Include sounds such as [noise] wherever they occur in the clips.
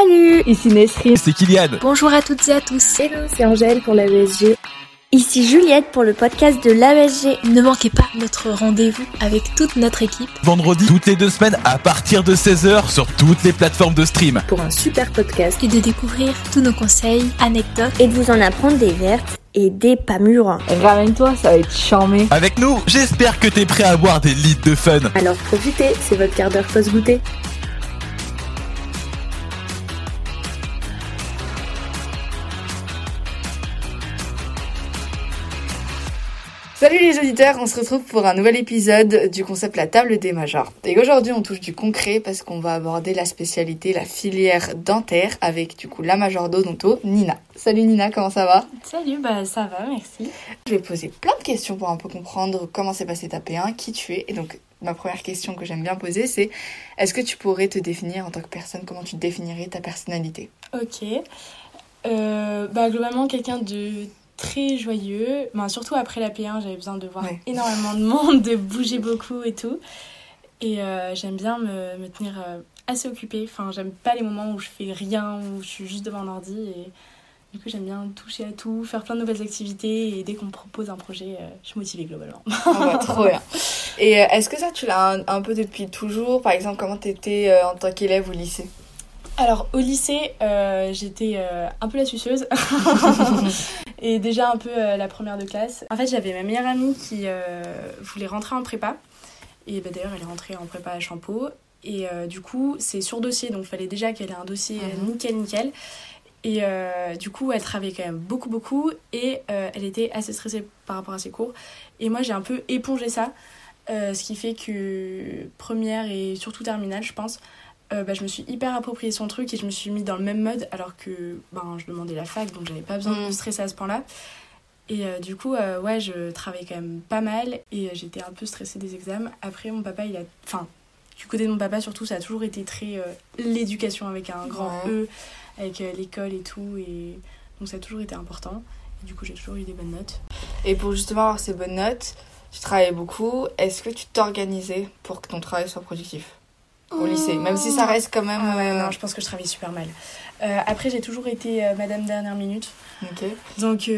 Salut Ici Nesrine. C'est Kylian. Bonjour à toutes et à tous. Hello, c'est Angèle pour la l'AESG. Ici Juliette pour le podcast de l'AESG. Ne manquez pas notre rendez-vous avec toute notre équipe. Vendredi, toutes les deux semaines, à partir de 16h, sur toutes les plateformes de stream. Pour un super podcast. Et de découvrir tous nos conseils, anecdotes. Et de vous en apprendre des vertes et des pas mûres. Ramène-toi, ça va être charmé. Avec nous, j'espère que t'es prêt à avoir des litres de fun. Alors profitez, c'est votre quart d'heure post-goûter. Salut les auditeurs, on se retrouve pour un nouvel épisode du concept La table des majors. Et aujourd'hui on touche du concret parce qu'on va aborder la spécialité, la filière dentaire avec du coup la major d'Odonto, Nina. Salut Nina, comment ça va? Salut, bah ça va, merci. Je vais poser plein de questions pour un peu comprendre comment s'est passé ta P1, qui tu es. Et donc ma première question que j'aime bien poser c'est est-ce que tu pourrais te définir en tant que personne, comment tu définirais ta personnalité? Ok. Euh, bah globalement quelqu'un de très joyeux. Ben, surtout après la P1, j'avais besoin de voir énormément de monde, de bouger beaucoup et tout. Et euh, j'aime bien me, me tenir euh, assez occupée. Enfin, j'aime pas les moments où je fais rien, où je suis juste devant un ordi. Et du coup, j'aime bien toucher à tout, faire plein de nouvelles activités. Et dès qu'on me propose un projet, euh, je suis motivée globalement. Oh, trop bien. [laughs] Et est-ce que ça, tu l'as un, un, peu depuis toujours? Par exemple, comment t'étais en tant qu'élève au lycée? Alors au lycée, euh, j'étais euh, un peu la sucieuse [laughs] [laughs] et déjà un peu euh, la première de classe. En fait, j'avais ma meilleure amie qui voulait rentrer en prépa. Et bah, d'ailleurs elle est rentrée en prépa à Champeau. Et du coup c'est sur dossier donc il fallait déjà qu'elle ait un dossier mhm. nickel nickel. Et du coup elle travaillait quand même beaucoup beaucoup. Et elle était assez stressée par rapport à ses cours. Et moi j'ai un peu épongé ça. Ce qui fait que première et surtout terminale je pense euh, bah, je me suis hyper approprié son truc et je me suis mis dans le même mode alors que ben, je demandais la fac donc j'avais pas besoin de me mm. stresser à ce point-là. Et euh, du coup, euh, ouais, je travaillais quand même pas mal et j'étais un peu stressée des examens. Après, mon papa, il a. Enfin, du côté de mon papa, surtout, ça a toujours été très l'éducation avec un grand E, avec l'école et tout. Et donc, ça a toujours été important. Et du coup, j'ai toujours eu des bonnes notes. Et pour justement avoir ces bonnes notes, tu travaillais beaucoup. Est-ce que tu t'organisais pour que ton travail soit productif? Au lycée, même si ça reste quand même. Ah euh, non, je pense que je travaille super mal. Euh, après, j'ai toujours été euh, Madame Dernière Minute. Donc,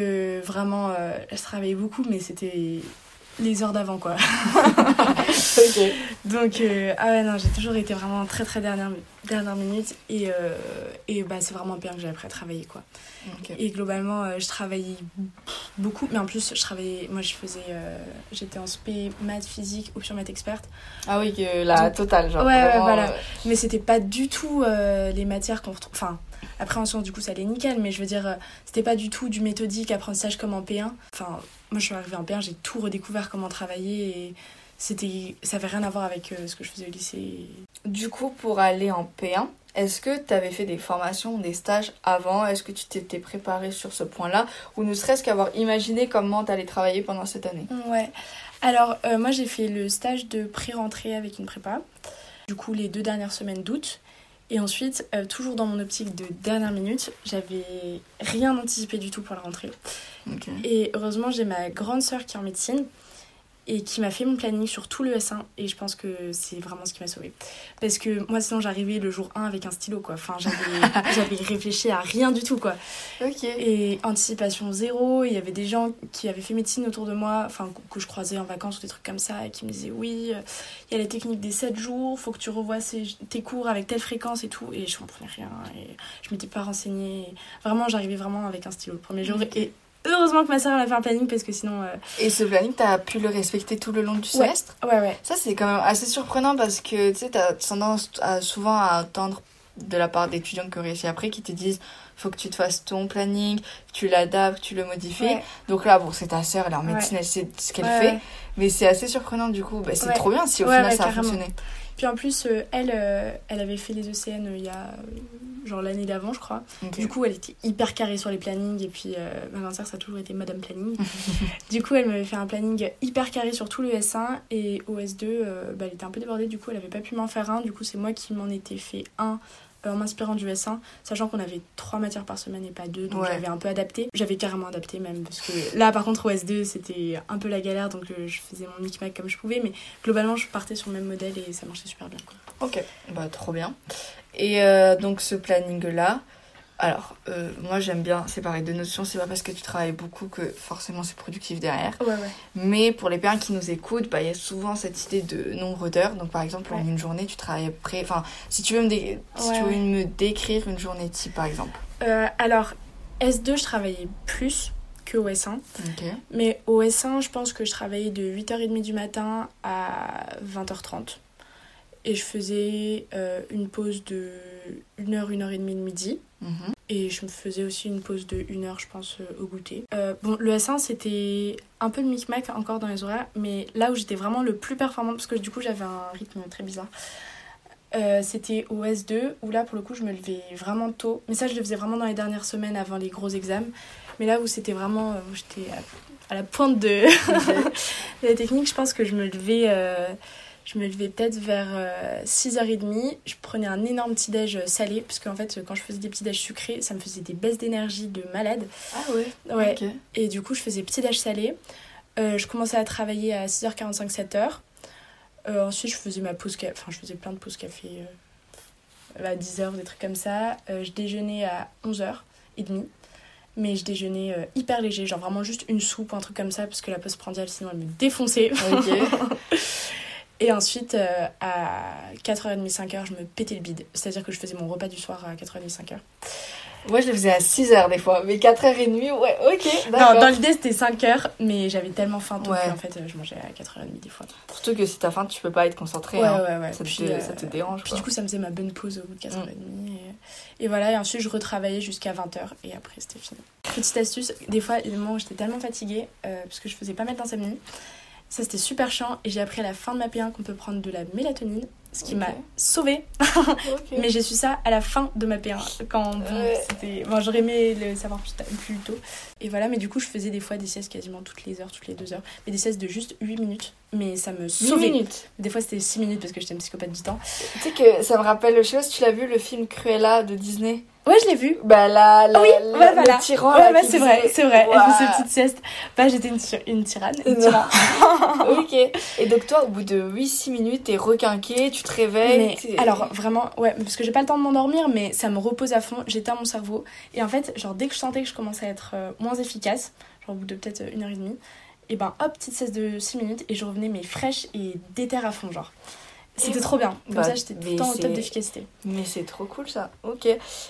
vraiment, je travaillais beaucoup, mais c'était les heures d'avant, quoi. [laughs] Donc, ah ouais, non, j'ai toujours été vraiment très, très dernière, dernière minute. Et, et bah, c'est vraiment bien que j'ai appris à travailler, quoi. Et globalement, euh, je travaillais beaucoup, mais en plus, je travaillais. Moi, je faisais. Euh, j'étais en spé, maths, physique, option maths experte. Ah oui, que la totale, genre. Ouais, ouais voilà. Euh, mais c'était pas du tout les matières qu'on retrouve. Enfin, après, en sciences, du coup, ça allait nickel, mais je veux dire, c'était pas du tout du méthodique apprentissage comme en P1. Enfin, moi, je suis arrivée en P1, j'ai tout redécouvert comment travailler et c'était ça avait rien à voir avec ce que je faisais au lycée. Du coup, pour aller en P1, est-ce que tu avais fait des formations, des stages avant? Est-ce que tu t'étais préparé sur ce point-là? Ou ne serait-ce qu'avoir imaginé comment tu allais travailler pendant cette année? Ouais. Alors, euh, moi, j'ai fait le stage de pré-rentrée avec une prépa. Du coup, les deux dernières semaines d'août. Et ensuite, euh, toujours dans mon optique de dernière minute, j'avais rien anticipé du tout pour la rentrée. Et heureusement, j'ai ma grande sœur qui est en médecine et qui m'a fait mon planning sur tout le S1 et je pense que c'est vraiment ce qui m'a sauvée parce que moi sinon j'arrivais le jour 1 avec un stylo quoi. Enfin [laughs] j'avais réfléchi à rien du tout quoi. Ok. Et anticipation zéro il y avait des gens qui avaient fait médecine autour de moi enfin que je croisais en vacances ou des trucs comme ça et qui me disaient oui il y a la technique des 7 jours faut que tu revoies tes cours avec telle fréquence et tout. Et je comprenais rien et je m'étais pas renseignée. Vraiment j'arrivais vraiment avec un stylo le premier jour et Heureusement que ma soeur a fait un planning parce que sinon. Euh, Et ce planning, t'as pu le respecter tout le long du semestre? Ouais, ouais. Ça, c'est quand même assez surprenant parce que tu sais, t'as tendance à, souvent à entendre de la part d'étudiants qui ont réussi après qui te disent faut que tu te fasses ton planning, tu l'adaptes, tu le modifies. Donc là, bon, c'est ta soeur, elle est en médecine, elle sait ce qu'elle fait. Mais c'est assez surprenant du coup. Bah, c'est trop bien si au final ça a fonctionné. Puis en plus, euh, elle, euh, elle avait fait les ECN il y a genre l'année d'avant, je crois. Du coup, elle était hyper carrée sur les plannings. Et puis, euh, ma grande ça a toujours été Madame Planning. [laughs] du coup, elle m'avait fait un planning hyper carré sur tout le S1. Et au S2, bah, elle était un peu débordée. Du coup, elle avait pas pu m'en faire un. Du coup, c'est moi qui m'en étais fait un euh, en m'inspirant du S1, sachant qu'on avait trois matières par semaine et pas deux, donc Ouais. j'avais un peu adapté. J'avais carrément adapté même, parce que là par contre au S2 c'était un peu la galère, donc euh, je faisais mon micmac comme je pouvais, mais globalement je partais sur le même modèle et ça marchait super bien. quoi. Ok, bah trop bien. Et euh, donc ce planning-là, alors euh, moi j'aime bien séparer deux notions, c'est pas parce que tu travailles beaucoup que forcément c'est productif derrière. Ouais, ouais. Mais pour les parents qui nous écoutent, bah, il y a souvent cette idée de nombre d'heures. Donc par exemple, en une journée, tu travailles près... Enfin, si tu veux me, dé- si tu veux me décrire une journée type par exemple. Euh, alors, S2 je travaillais plus que au S1. Ok. Mais au S1, je pense que je travaillais de 8h30 du matin à 20h30. Et je faisais euh, une pause de 1h, 1h30 le midi. Mhm. Et je me faisais aussi une pause de 1 heure, je pense, euh, au goûter. Euh, bon, le S1, c'était un peu le micmac encore dans les horaires, mais là où j'étais vraiment le plus performante, parce que du coup, j'avais un rythme très bizarre, euh, c'était au S2, où là, pour le coup, je me levais vraiment tôt. Mais ça, je le faisais vraiment dans les dernières semaines avant les gros examens. Mais là où c'était vraiment. où j'étais à, la pointe de, [laughs] de la technique, je pense que je me levais. Je me levais peut-être vers euh, 6h30. Je prenais un énorme petit-déj euh, salé, parce qu'en fait, quand je faisais des petits-déj sucrés, ça me faisait des baisses d'énergie de malade. Ah ouais Ouais. Et du coup, je faisais petit-déj salé. Euh, je commençais à travailler à 6h45, 7h. Euh, ensuite, je faisais ma pause café. Enfin, je faisais plein de pauses café euh, à 10h, des trucs comme ça. Euh, je déjeunais à 11h30. Mais je déjeunais euh, hyper léger, genre vraiment juste une soupe ou un truc comme ça, parce que la pause prandiale, sinon elle me défonçait. Ok. [laughs] Et ensuite, euh, à 4h30, 5h, je me pétais le bide. C'est-à-dire que je faisais mon repas du soir à 4h30, 5h. Moi je le faisais à 6h des fois, mais 4h30, ouais, ok. Non, dans l'idée, c'était 5h, mais j'avais tellement faim, donc Ouais. en fait, je mangeais à 4h30 des fois. Surtout que si t'as faim, tu peux pas être concentré. Ouais, hein. ouais, ouais. Ça, Puis, te, euh, ça te dérange Puis quoi. du coup, ça me faisait ma bonne pause au bout de 4h30. Et, et voilà, et ensuite, je retravaillais jusqu'à 20h, et après, c'était fini. Petite astuce, des fois, j'étais tellement fatiguée, euh, parce que je faisais pas mal d'insomnie, ça c'était super chiant, et j'ai appris à la fin de ma P1 qu'on peut prendre de la mélatonine, ce qui m'a sauvée. [laughs] Mais j'ai su ça à la fin de ma P1, quand bon, c'était... Bon, j'aurais aimé le savoir plus, tôt. Et voilà, mais du coup, je faisais des fois des siestes quasiment toutes les heures, toutes les deux heures, mais des siestes de juste 8 minutes. Mais ça me 8 sauvait. minutes. Des fois, c'était 6 minutes parce que j'étais une psychopathe du temps. Tu sais que ça me rappelle, je sais pas si tu l'as vu, le film Cruella de Disney? Ouais, je l'ai vu. Bah là, la, Ah oui, la- ouais, voilà. le tyran. Ouais, c'est vrai, c'est vrai. Elle fait ses petites siestes. Bah, j'étais une, une tyranne. Une tyran. [laughs] [laughs] ok. Et donc toi, au bout de 8-6 minutes, t'es requinqué, tu te réveilles. Mais alors vraiment, ouais, parce que j'ai pas le temps de m'endormir, mais ça me repose à fond, j'éteins mon cerveau. Et en fait, genre dès que je sentais que je commençais à être euh, moins efficace, genre au bout de peut-être une heure et demie, et ben hop, petite sieste de 6 minutes et je revenais mais fraîche et déter à fond, genre. C'était trop bien. Comme Bah, ça, j'étais tout le temps au top d'efficacité. Mais c'est trop cool ça. Ok.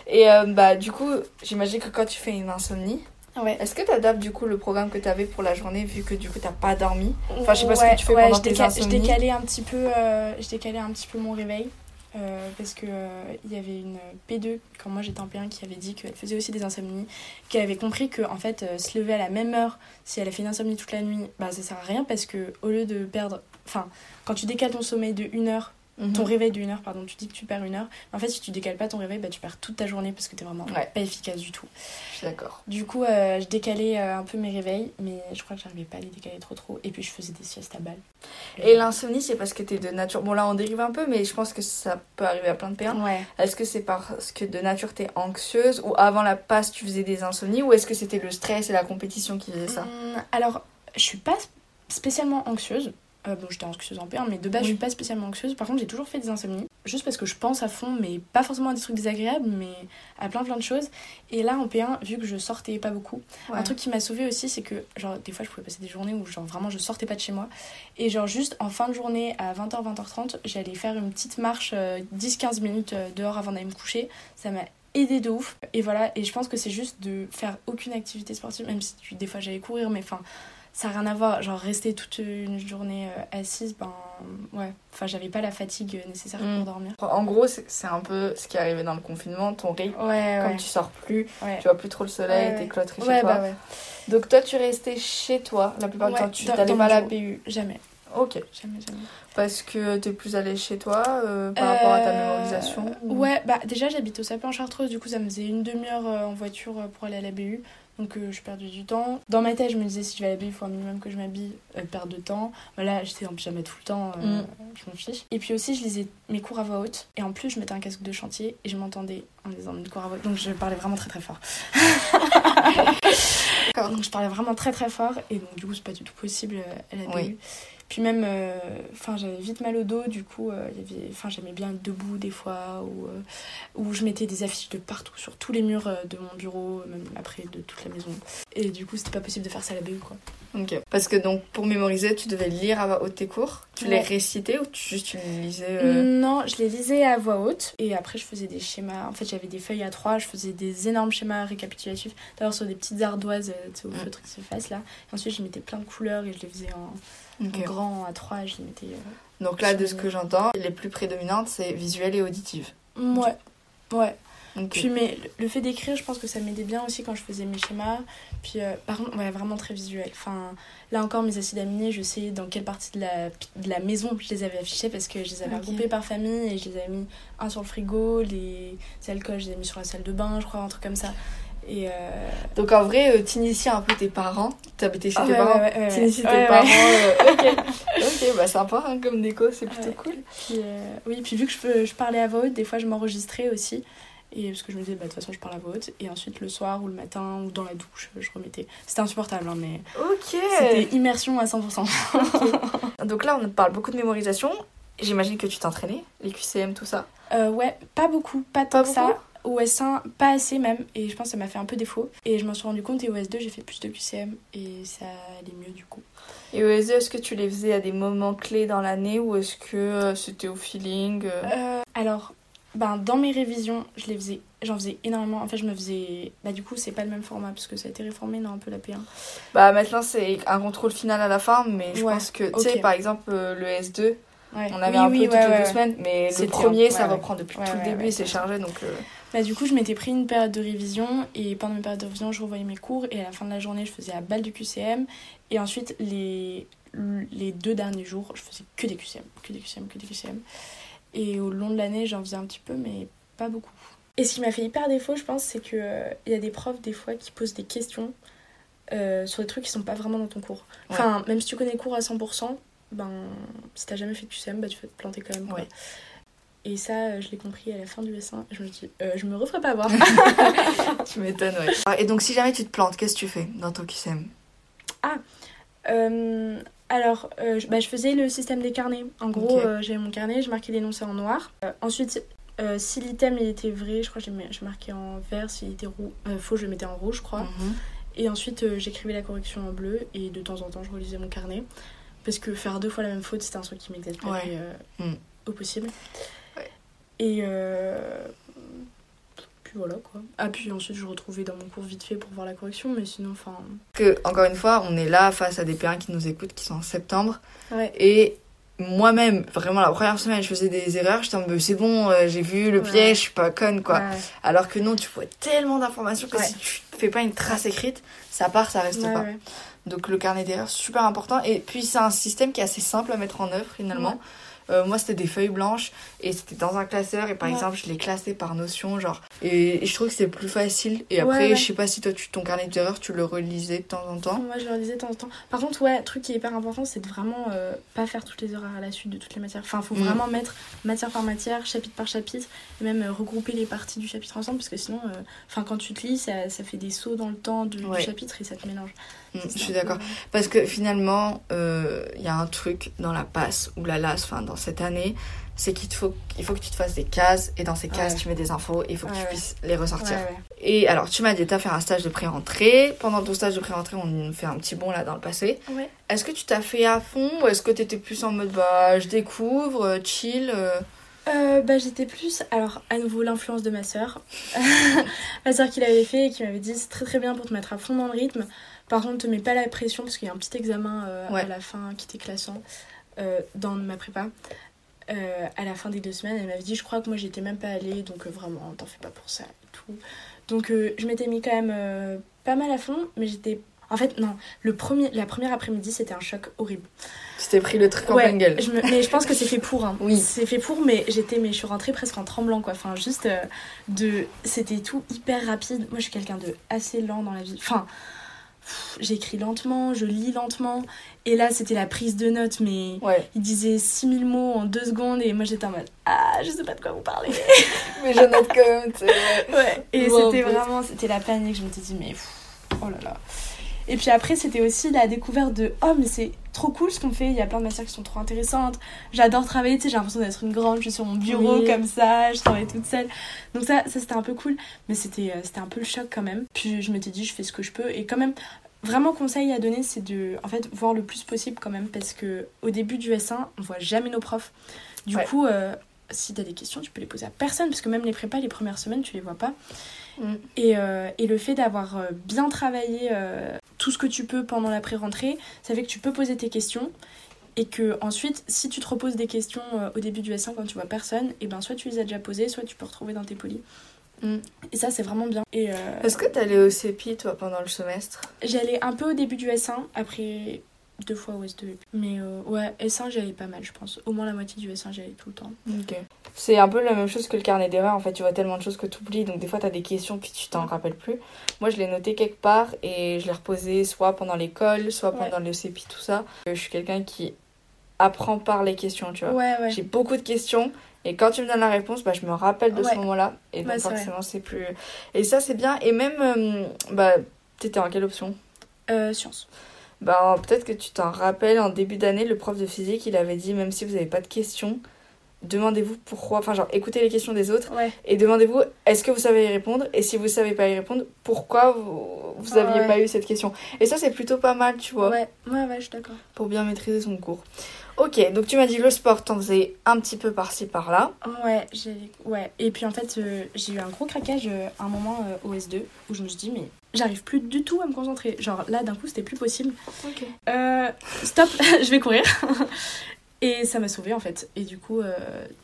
Et euh, bah du coup, j'imagine que quand tu fais une insomnie, Ouais. est-ce que t'adaptes du coup le programme que t'avais pour la journée vu que du coup t'as pas dormi? Enfin, je sais pas ce que Ouais, tu fais ouais, pendant je tes déca- Je insomnies. décalais un petit peu, euh, je décalais un petit peu mon réveil. euh, parce que il y avait une P2 quand moi j'étais en P1 qui avait dit qu'elle faisait aussi des insomnies, qu'elle avait compris que en fait se lever à la même heure si elle a fait une insomnie toute la nuit, bah ça sert à rien parce que au lieu de perdre, enfin quand tu décales ton sommeil de une heure, Mhm. ton réveil de une heure pardon, tu dis que tu perds une heure, en fait si tu décales pas ton réveil, bah tu perds toute ta journée parce que t'es vraiment Ouais. pas efficace du tout. Je suis d'accord. Du coup, euh, je décalais euh, un peu mes réveils, mais je crois que j'arrivais pas à les décaler trop trop. Et puis je faisais des siestes à balles. Et l'insomnie, c'est parce que t'es de nature. Bon là, on dérive un peu, mais je pense que ça peut arriver à plein de pères. Ouais. Est-ce que c'est parce que de nature t'es anxieuse ou avant la passe tu faisais des insomnies ou est-ce que c'était le stress et la compétition qui faisaient ça? Hum, alors, je suis pas spécialement anxieuse. Euh, bon, j'étais anxieuse en P1, mais de base, je Oui. suis pas spécialement anxieuse. Par contre, j'ai toujours fait des insomnies. Juste parce que je pense à fond, mais pas forcément à des trucs désagréables, mais à plein plein de choses. Et là, en P1, vu que je sortais pas beaucoup, Ouais. un truc qui m'a sauvée aussi, c'est que, genre, des fois, je pouvais passer des journées où, genre, vraiment, je sortais pas de chez moi. Et, genre, juste en fin de journée, à 20h, 20h30, j'allais faire une petite marche euh, 10-15 minutes euh, dehors avant d'aller me coucher. Ça m'a aidé de ouf. Et voilà, et je pense que c'est juste de faire aucune activité sportive, même si des fois j'allais courir, mais enfin, ça n'a rien à voir. Genre, rester toute une journée euh, assise, ben, ouais. Enfin, j'avais pas la fatigue nécessaire Mm. pour dormir. En gros, c'est un peu ce qui est arrivé dans le confinement, ton rythme. Ouais, Comme ouais. tu sors plus, ouais. tu vois plus trop le soleil, Ouais, t'es ouais. cloîtré chez Ouais, toi. bah ouais. Donc toi, tu restais chez toi la plupart du temps, tu dans pas à la. PU. Jamais. Ok. Jamais, jamais. Parce que t'es plus allé chez toi euh, par rapport à ta Euh, mémorisation ou- Ouais, bah déjà j'habite au Sapin Chartreuse, du coup ça me faisait une demi-heure euh, en voiture euh, pour aller à la BU. Donc euh, je perdais du temps. Dans ma tête, je me disais si je vais à la BU, il faut un minimum que je m'habille, euh, perdre de temps. Bah, là, j'étais en pyjama tout le temps, euh, Mm. je m'en fiche. Et puis aussi, je lisais mes cours à voix haute. Et en plus, je mettais un casque de chantier et je m'entendais en lisant mes cours à voix haute. Donc je parlais vraiment très très fort. [laughs] donc je parlais vraiment très très fort. Et donc du coup, c'est pas du tout possible euh, à la BU. Oui. Puis même, euh, j'avais vite mal au dos, du coup, euh, j'aimais bien debout des fois, ou euh, où je mettais des affiches de partout, sur tous les murs de mon bureau, même après de toute la maison. Et du coup, c'était pas possible de faire ça à la BU, quoi. Ok. Parce que donc pour mémoriser, tu devais lire à voix haute tes cours. Tu Ouais. les récitais ou tu, juste tu les lisais euh, Non, je les lisais à voix haute, et après, je faisais des schémas. En fait, j'avais des feuilles à trois, je faisais des énormes schémas récapitulatifs, d'abord sur des petites ardoises, euh, tu sais, au Mm. feutre qui se fasse là. Et ensuite, je mettais plein de couleurs et je les faisais en, Ok. en grand à trois, je les mettais. euh, Donc là, de ce que j'entends, les plus prédominantes, c'est visuel et auditive. Ouais, ouais. Puis mais le- fait d'écrire, je pense que ça m'aidait bien aussi quand je faisais mes schémas. Puis euh, par contre, ouais, vraiment très visuel. Enfin, là encore, mes acides aminés, je sais dans quelle partie de la, de la maison je les avais affichés parce que je les avais Ok. regroupés par famille et je les avais mis un sur le frigo, les alcools, je les ai mis sur la salle de bain, je crois, un truc comme ça. Et euh... Donc en vrai, euh, t'inities un peu tes parents. T'habitais chez ah, tes ouais, parents. ouais, T'inities tes parents. euh, [laughs] ok. ok, bah sympa hein, comme déco, c'est plutôt cool. Puis, euh, oui, puis vu que je, peux- je parlais à voix haute, des fois je m'enregistrais aussi. Et parce que je me disais, bah, de toute façon, je parle à voix haute. Et ensuite, le soir ou le matin ou dans la douche, je remettais. C'était insupportable, hein, mais Ok. c'était immersion à 100%. [laughs] Donc là, on parle beaucoup de mémorisation. J'imagine que tu t'entraînais, les QCM, tout ça. Euh, ouais, pas beaucoup, pas Pas tant que ça. beaucoup Au S1, pas assez même. Et je pense que ça m'a fait un peu défaut. Et je m'en suis rendu compte. Et au S2, j'ai fait plus de QCM. Et ça allait mieux du coup. Et au SE, est-ce que tu les faisais à des moments clés dans l'année ou est-ce que euh, c'était au feeling Euh, alors, ben, dans mes révisions, je les faisais. J'en faisais énormément. En fait, je me faisais. Bah, du coup, c'est pas le même format parce que ça a été réformé, non, un peu la P1. Bah maintenant, c'est un contrôle final à la fin, mais je Ouais, pense que, tu sais, par exemple, euh, le S2, Ouais. on avait Oui, un oui, peu toutes ouais, les deux semaines, mais le premier, ça reprend depuis tout le début c'est chargé, donc... euh, Bah, du coup, je m'étais pris une période de révision et pendant mes périodes de révision, je revoyais mes cours et à la fin de la journée, je faisais à balle du QCM et ensuite les, les deux derniers jours, je faisais que des QCM, que des QCM, que des QCM. Et au long de l'année, j'en faisais un petit peu, mais pas beaucoup. Et ce qui m'a fait hyper défaut, je pense, c'est que euh, il y a des profs des fois qui posent des questions euh, sur des trucs qui sont pas vraiment dans ton cours. Enfin, même si tu connais le cours à 100%, ben si t'as jamais fait de QCM, bah tu vas te planter quand même. quoi. Ouais. Et ça, euh, je l'ai compris à la fin du S1. Je me dis, euh, je me referai pas avoir. [laughs] [laughs] Tu m'étonnes, ouais. Ah, Et donc, si jamais tu te plantes, qu'est-ce que tu fais dans ton QCM Euh, alors, euh, je, bah, je faisais le système des carnets. En gros, euh, j'avais mon carnet, je marquais l'énoncé en noir. Euh, ensuite, euh, si l'item il était vrai, je crois que je, marquais en vert. S'il était roux, euh, faux, je le mettais en rouge, je crois. Mhm. Et ensuite, euh, j'écrivais la correction en bleu. Et de temps en temps, je relisais mon carnet. Parce que faire deux fois la même faute, c'était un truc qui m'exaspérait Ouais. Mm. au possible. Ouais. Et puis voilà quoi. Ah, puis ensuite, je retrouvais dans mon cours vite fait pour voir la correction. Mais sinon, enfin. Que, encore une fois, on est là face à des parents qui nous écoutent, qui sont en septembre. Ouais. Et moi-même, vraiment, la première semaine, je faisais des erreurs. J'étais en mode, c'est bon, euh, j'ai vu le Ouais. piège, je suis pas conne, quoi. Ouais. Alors que non, tu vois tellement d'informations que si tu fais pas une trace écrite, ça part, ça reste pas. ouais. Donc le carnet d'erreurs, super important. Et puis c'est un système qui est assez simple à mettre en œuvre finalement. Euh, moi, c'était des feuilles blanches et c'était dans un classeur. Et par Ouais. exemple, je les classais par notion, genre. Et, et je trouve que c'est plus facile. Et après, Ouais, ouais. je sais pas si toi, tu, ton carnet d'erreurs, tu le relisais de temps en temps. Moi, je leur disais de temps en temps. Par contre, ouais, truc qui est hyper important, c'est de vraiment euh, pas faire toutes les horaires à la suite de toutes les matières. Enfin, faut Mm. vraiment mettre matière par matière, chapitre par chapitre, et même euh, regrouper les parties du chapitre ensemble, parce que sinon, enfin, quand tu te lis, ça, ça fait des sauts dans le temps Ouais. du chapitre et ça te mélange. Mm, je suis d'accord. Parce que finalement, euh, il y a un truc dans la passe ou la lasse, enfin dans cette année, c'est qu'il faut, il faut que tu te fasses des cases et dans ces cases, Ouais. tu mets des infos et il faut que Ouais, tu ouais. puisses les ressortir. Et alors, tu m'as dit, t'as fait un stage de pré-rentrée. Pendant ton stage de pré-rentrée, on fait un petit bond là dans le passé. Est-ce que tu t'as fait à fond ou est-ce que t'étais plus en mode bah je découvre, euh, chill euh, Euh, bah, j'étais plus. Alors, à nouveau, l'influence de ma sœur. [laughs] ma sœur qui l'avait fait et qui m'avait dit c'est très très bien pour te mettre à fond dans le rythme. Par contre, te mets pas la pression parce qu'il y a un petit examen euh, Ouais. à la fin qui était classant euh, dans ma prépa. Euh, à la fin des deux semaines, elle m'avait dit je crois que moi j'étais même pas allée donc vraiment t'en fais pas pour ça et tout. Donc je m'étais mis quand même pas mal à fond, mais j'étais. En fait, non. Le premier, la première après-midi, c'était un choc horrible. Tu t'es pris le truc en Ouais, pleine gueule. je me- mais je pense que c'est fait pour. Hein. Oui. C'est fait pour, mais j'étais, mais je suis rentrée presque en tremblant, quoi. Enfin, juste de, c'était tout hyper rapide. Moi, je suis quelqu'un de assez lent dans la vie. Enfin, j'écris lentement, je lis lentement, et là, c'était la prise de notes, mais Ouais. il disait 6000 mots en deux secondes, et moi, j'étais en mode, ah, je sais pas de quoi vous parlez. [laughs] Mais je note quand même, tu sais, ouais. Et c'était vraiment, c'était la panique. Je me suis dit, mais pff, oh là là. Et puis après, c'était aussi la découverte de, oh, mais c'est trop cool ce qu'on fait. Il y a plein de matières qui sont trop intéressantes. J'adore travailler, tu sais, j'ai l'impression d'être une grande. Je suis sur mon bureau Oui. comme ça, je travaille toute seule. Donc ça, ça c'était un peu cool. Mais c'était, euh, c'était un peu le choc quand même. Puis je m'étais dit, je fais ce que je peux. Et quand même, vraiment conseil à donner, c'est de, en fait, voir le plus possible quand même. Parce que au début du S1, on voit jamais nos profs. Du Ouais. coup, euh, si t'as des questions, tu peux les poser à personne. Parce que même les prépas, les premières semaines, tu les vois pas. Mm. Et, euh, et le fait d'avoir euh, bien travaillé euh, tout ce que tu peux pendant la pré-rentrée, ça fait que tu peux poser tes questions. Et que ensuite, si tu te reposes des questions euh, au début du S1 quand tu vois personne, et ben soit tu les as déjà posées, soit tu peux retrouver dans tes polis. Mm. Et ça, c'est vraiment bien. Est-ce que t'allais au CEPI, toi, pendant le semestre? j'y allais un peu au début du S1, après deux fois au S2. Mais euh, ouais, S1, j'y allais pas mal, je pense. Au moins la moitié du S1, j'y allais tout le temps. Ok. C'est un peu la même chose que le carnet d'erreurs. En fait, tu vois tellement de choses que tu oublies. Donc, des fois, tu as des questions puis tu t'en rappelles plus. Moi, je l'ai noté quelque part et je l'ai reposé soit pendant l'école, soit Ouais. pendant le CEPI, tout ça. Euh, Je suis quelqu'un qui apprend par les questions, tu vois. Ouais, ouais. J'ai beaucoup de questions et quand tu me donnes la réponse, bah, je me rappelle de Ouais. ce moment-là. Et donc, vrai. forcément, c'est plus. Et ça, c'est bien. Et même, euh, bah, t'étais en quelle option? Euh, sciences. Bah, peut-être que tu t'en rappelles, en début d'année, le prof de physique, il avait dit, même si vous n'avez pas de questions, demandez-vous pourquoi, enfin genre écoutez les questions des autres Ouais. et demandez-vous est-ce que vous savez y répondre et si vous savez pas y répondre, pourquoi vous, vous aviez Ouais. pas eu cette question. Et ça c'est plutôt pas mal, tu vois, Ouais, ouais, ouais, je suis d'accord. pour bien maîtriser son cours. Ok, donc tu m'as dit le sport, t'en faisais un petit peu par-ci par-là. Ouais, j'ai ouais. Et puis en fait, euh, j'ai eu un gros craquage euh, à un moment euh, au S2 où je me suis dit, mais j'arrive plus du tout à me concentrer. Genre là, d'un coup, c'était plus possible. Ok. Euh, stop, [laughs] je vais courir. Et ça m'a sauvée en fait. Et du coup, euh,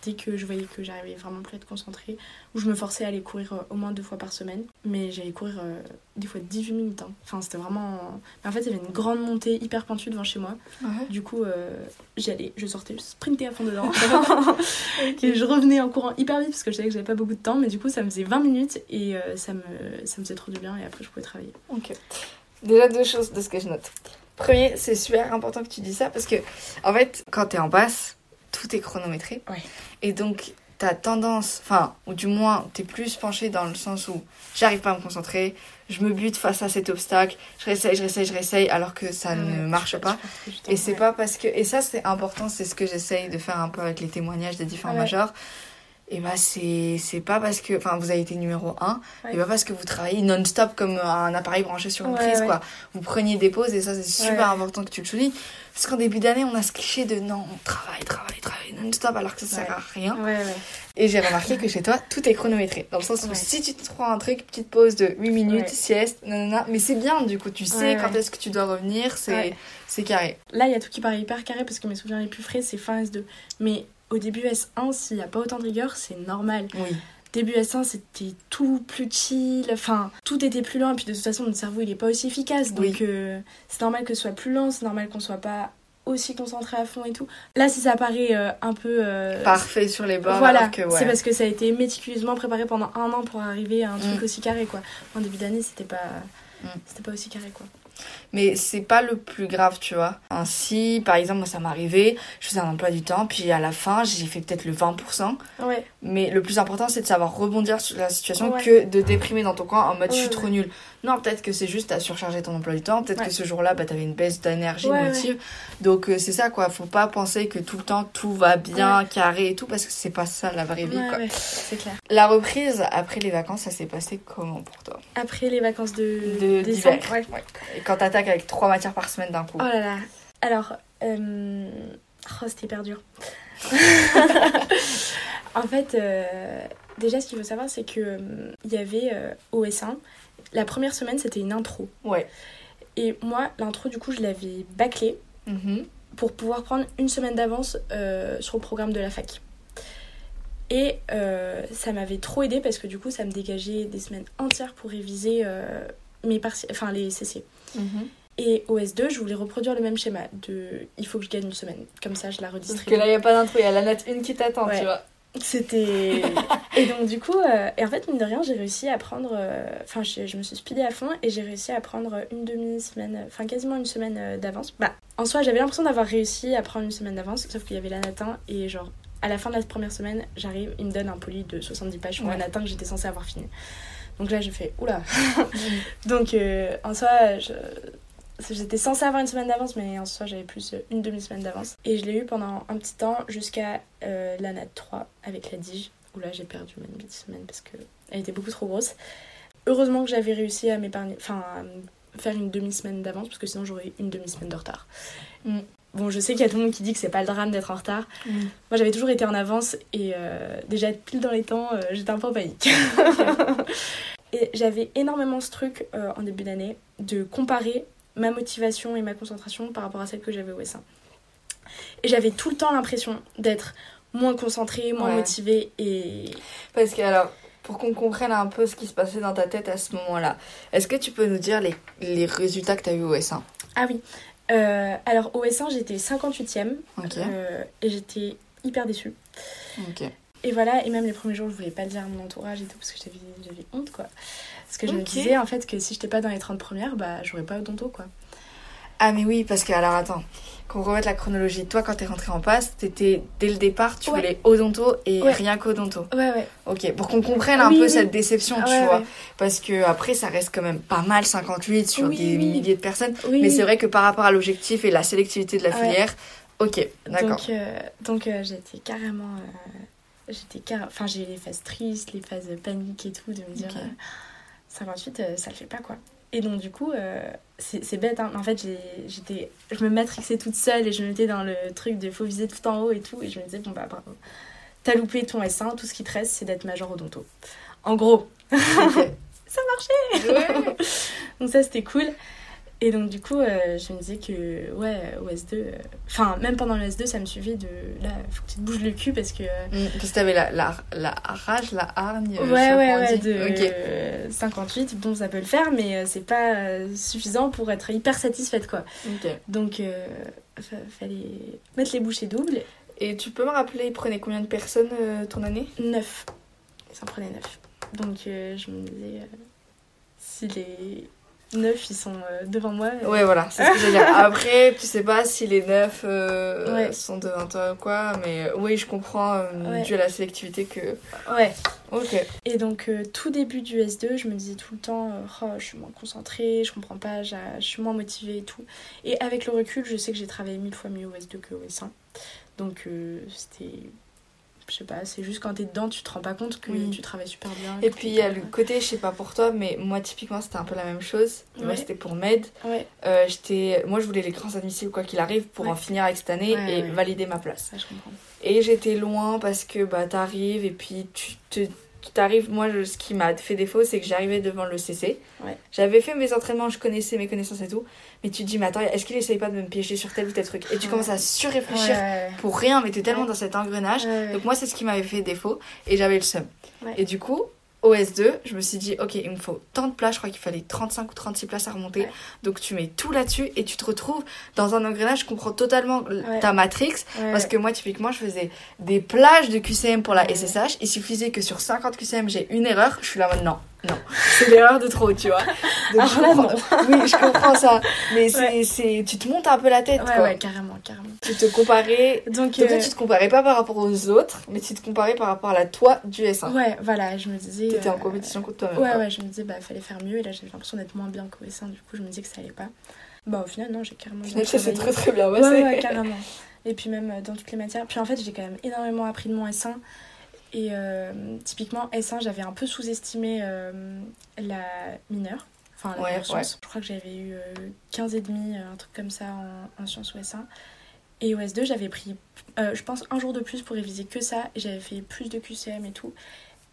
dès que je voyais que j'arrivais vraiment plus à être concentrée, où je me forçais à aller courir euh, au moins deux fois par semaine, mais j'allais courir euh, des fois 18 minutes. hein. Enfin, c'était vraiment. Mais en fait, il y avait une grande montée hyper pentue devant chez moi. Du coup, euh, j'y allais, je sortais, je sprintais à fond dedans. [laughs] [laughs] et je revenais en courant hyper vite parce que je savais que j'avais pas beaucoup de temps, mais du coup, ça me faisait 20 minutes et ça, me, ça me faisait trop du bien et après, je pouvais travailler. Ok. Déjà deux choses de ce que je note. Premier, c'est super important que tu dis ça parce que, en fait, quand t'es en basse, tout est chronométré. Ouais. Et donc, t'as tendance, enfin, ou du moins, t'es plus penché dans le sens où j'arrive pas à me concentrer, je me bute face à cet obstacle, je réessaye, je réessaye, je réessaye, alors que ça ne marche pas. Et c'est pas parce que. Et ça, c'est important, c'est ce que j'essaye de faire un peu avec les témoignages des différents Ouais. majors. Et bah, c'est c'est pas parce que. Enfin, vous avez été numéro 1, Ouais. et pas parce que vous travaillez non-stop comme un appareil branché sur une Ouais, prise, ouais. quoi. Vous preniez des pauses, et ça, c'est super important que tu le soulignes. Parce qu'en début d'année, on a ce cliché de non, on travaille, travaille, travaille non-stop, alors que ça sert à rien. Ouais, ouais. Et j'ai remarqué que chez toi, tout est chronométré. Dans le sens où si tu te prends un truc, petite pause de 8 minutes, sieste, nanana. Mais c'est bien, du coup, tu sais quand est-ce que tu dois revenir, c'est c'est carré. Là, il y a tout qui paraît hyper carré parce que mes souvenirs les plus frais, c'est fin S2. Mais au début S1, s'il n'y a pas autant de rigueur, c'est normal. Oui. Début S1, c'était tout plus chill, enfin, tout était plus lent. Et puis de toute façon, notre cerveau, il est pas aussi efficace. Donc Oui. euh, c'est normal que ce soit plus lent, c'est normal qu'on soit pas aussi concentré à fond et tout. Là, si ça paraît euh, un peu. euh, Parfait sur les bords, Voilà, ouais. c'est parce que ça a été méticuleusement préparé pendant un an pour arriver à un truc Mm. aussi carré, quoi. En début d'année, c'était pas. Mm. C'était pas aussi carré, quoi. Mais c'est pas le plus grave, tu vois. Ainsi, par exemple, moi ça m'est arrivé, je faisais un emploi du temps, puis à la fin, j'ai fait peut-être le 20%. Ouais, Mais le plus important, c'est de savoir rebondir sur la situation Ouais. que de déprimer dans ton coin en mode je suis trop nul. Non, peut-être que c'est juste t'as surchargé ton emploi du temps, peut-être que ce jour-là, bah, t'avais une baisse d'énergie motive. Donc euh, c'est ça quoi, faut pas penser que tout le temps tout va bien, carré et tout, parce que c'est pas ça la vraie vie quoi. c'est clair. La reprise après les vacances, ça s'est passé comment pour toi? Après les vacances de, De d'hiver. ouais. Quand t'attaques avec trois matières par semaine d'un coup. Oh là là. Alors, euh... oh, c'était hyper dur. [laughs] en fait, euh, déjà, ce qu'il faut savoir, c'est que euh, il y avait euh, au S1, la première semaine, c'était une intro. Ouais. Et moi, l'intro, du coup, je l'avais bâclée Mhm. pour pouvoir prendre une semaine d'avance euh, sur le programme de la fac. Et euh, ça m'avait trop aidé parce que du coup, ça me dégageait des semaines entières pour réviser euh, mes enfin, les CC. Mhm. Et OS2, je voulais reproduire le même schéma de il faut que je gagne une semaine. Comme ça, je la Parce redistribue. que là, il n'y a pas d'intro, il y a la note 1 qui t'attend, Ouais. tu vois. C'était. [laughs] et donc, du coup, euh, et en fait, mine de rien, j'ai réussi à prendre. euh, Enfin, je, je me suis speedée à fond et j'ai réussi à prendre une demi-semaine, enfin, quasiment une semaine euh, d'avance. Bah, en soi, j'avais l'impression d'avoir réussi à prendre une semaine d'avance, sauf qu'il y avait l'anatin et genre. À la fin de la première semaine, j'arrive, il me donne un poly de 70 pages sur Ouais. l'anatin que j'étais censée avoir fini. Donc là, j'ai fait oula. [laughs] Donc euh, en soi, je- j'étais censée avoir une semaine d'avance, mais en soi, j'avais plus euh, une demi-semaine d'avance. Et je l'ai eu pendant un petit temps jusqu'à euh, la NAT 3 avec la Dige, où là, j'ai perdu ma demi-semaine parce qu'elle était beaucoup trop grosse. Heureusement que j'avais réussi à m'épargner, enfin, à faire une demi-semaine d'avance, parce que sinon, j'aurais une demi-semaine de retard. Mm. Bon, je sais qu'il y a tout le monde qui dit que c'est pas le drame d'être en retard. Moi, j'avais toujours été en avance et euh, déjà pile dans les temps, euh, j'étais un peu en panique. [laughs] et j'avais énormément ce truc euh, en début d'année de comparer ma motivation et ma concentration par rapport à celle que j'avais au S1. Et j'avais tout le temps l'impression d'être moins concentrée, moins Ouais. motivée et Parce que, alors, pour qu'on comprenne un peu ce qui se passait dans ta tête à ce moment-là, est-ce que tu peux nous dire les, les résultats que tu as eu au S1 Ah oui. Euh, alors au S1 j'étais 58ème Ok. euh, et j'étais hyper déçue. Et voilà, et même les premiers jours je voulais pas le dire à mon entourage et tout parce que j'avais, honte quoi. Parce que je me disais en fait que si j'étais pas dans les 30 premières, bah j'aurais pas d'onto quoi. Ah, mais oui, parce que, alors, attends, qu'on remette la chronologie. Toi, quand t'es rentrée en passe, t'étais, dès le départ, tu Ouais. voulais odonto et Ouais. rien qu'odonto. Ouais ouais. Ok, pour qu'on comprenne un Oui, peu oui. cette déception, Ah tu ouais, vois. Parce que après, ça reste quand même pas mal 58 sur Oui, des milliers de personnes. Mais c'est vrai que par rapport à l'objectif et la sélectivité de la filière, ok, d'accord. Donc, euh, donc euh, j'étais carrément. euh, j'étais car... Enfin, j'ai les phases tristes, les phases panique et tout, de me dire Ok. euh, 58, euh, ça le fait pas quoi. Et donc, du coup, euh, c'est bête, hein, mais en fait, j'étais. Je me matrixais toute seule et je me mettais dans le truc de faut viser tout en haut et tout, et je me disais, bon bah bravo. T'as loupé ton S1, tout ce qui te reste, c'est d'être major odonto. En gros. [laughs] Ça marchait Ouais. [laughs] Donc ça c'était cool. Et donc du coup euh, je me disais que ouais au S2, euh, enfin même pendant le S2 ça me suivait de là faut que tu te bouges le cul parce que euh, Mm, Parce que t'avais la, la, la rage, la hargne. ouais ouais ouais de Ok. euh, 58 bon ça peut le faire mais c'est pas suffisant pour être hyper satisfaite quoi. Donc fa- fallait mettre les bouchées doubles. Et tu peux me rappeler, il prenait combien de personnes ton année? 9. Ça en prenait 9. Donc je me disais si les 9 ils sont euh, devant moi. Ouais, voilà, c'est ce que j'allais dire. [laughs] Après, tu sais pas si les neufs euh, Ouais. sont devant toi ou quoi, mais euh, oui, je comprends, euh, Ouais. dû à la sélectivité que. ouais. Ok. Et donc, euh, tout début du S2, je me disais tout le temps, Oh, je suis moins concentrée, je comprends pas, je suis moins motivée et tout. Et avec le recul, je sais que j'ai travaillé mille fois mieux au S2 que au S1. Donc, c'était. Je sais pas, c'est juste quand t'es dedans, tu te rends pas compte que Oui. tu travailles super bien. Et puis, il y a le côté, je sais pas pour toi, mais moi, typiquement, c'était un peu la même chose. Moi, c'était pour Med. Ouais, Euh, j'étais... Moi, je voulais les grands admissibles, quoi qu'il arrive, pour Ouais. en finir avec cette année et valider ma place. ça, je comprends. Et j'étais loin parce que bah, t'arrives et puis tu te. Tu t'arrives, moi je- ce qui m'a fait défaut c'est que j'arrivais devant le CC. Ouais. J'avais fait mes entraînements, je connaissais mes connaissances et tout, mais tu te dis mais attends, est-ce qu'il essaye pas de me piéger sur tel ou tel truc? Et tu Ouais. commences à surréfléchir Ouais, pour rien, mais t'es tellement dans cet engrenage. Donc moi c'est ce qui m'avait fait défaut et j'avais le seum. Et du coup, OS2, je me suis dit ok il me faut tant de places, je crois qu'il fallait 35 ou 36 places à remonter. Ouais. Donc tu mets tout là-dessus et tu te retrouves dans un engrenage, je comprends totalement Ouais. ta matrix. ouais, Parce que moi, typiquement, je faisais des plages de QCM pour la. SSH. Il suffisait que sur 50 QCM, j'ai une erreur. Je suis là, en mode, non. C'est l'erreur de trop, tu vois. [laughs] Donc, Alors je là, Oui, je comprends ça. Mais Ouais. c'est, tu te montes un peu la tête, ouais, quoi. ouais, carrément, carrément. Tu te comparais. Donc, Donc, euh, tu te comparais pas par rapport aux autres, mais tu te comparais par rapport à la toi du S1. ouais, voilà, je me disais. T'étais en euh, compétition contre toi-même. Ouais, quoi. ouais, je me disais, bah, fallait faire mieux. Et là, j'avais l'impression d'être moins bien qu'au S1. Du coup, je me disais que ça allait pas. Bah, au final, non, j'ai carrément. Bien ça s'est très très bien Ouais, passé. ouais, [laughs] carrément. Et puis même euh, dans toutes les matières. Puis en fait, j'ai quand même énormément appris de mon S1. Et euh, typiquement, S1, j'avais un peu sous-estimé euh, la mineure. Enfin, la Ouais, mineure sciences. Je crois que j'avais eu euh, 15 et demi, euh, un truc comme ça en, en sciences au S1. Et au S2, j'avais pris, euh, je pense, un jour de plus pour réviser que ça. Et j'avais fait plus de QCM et tout.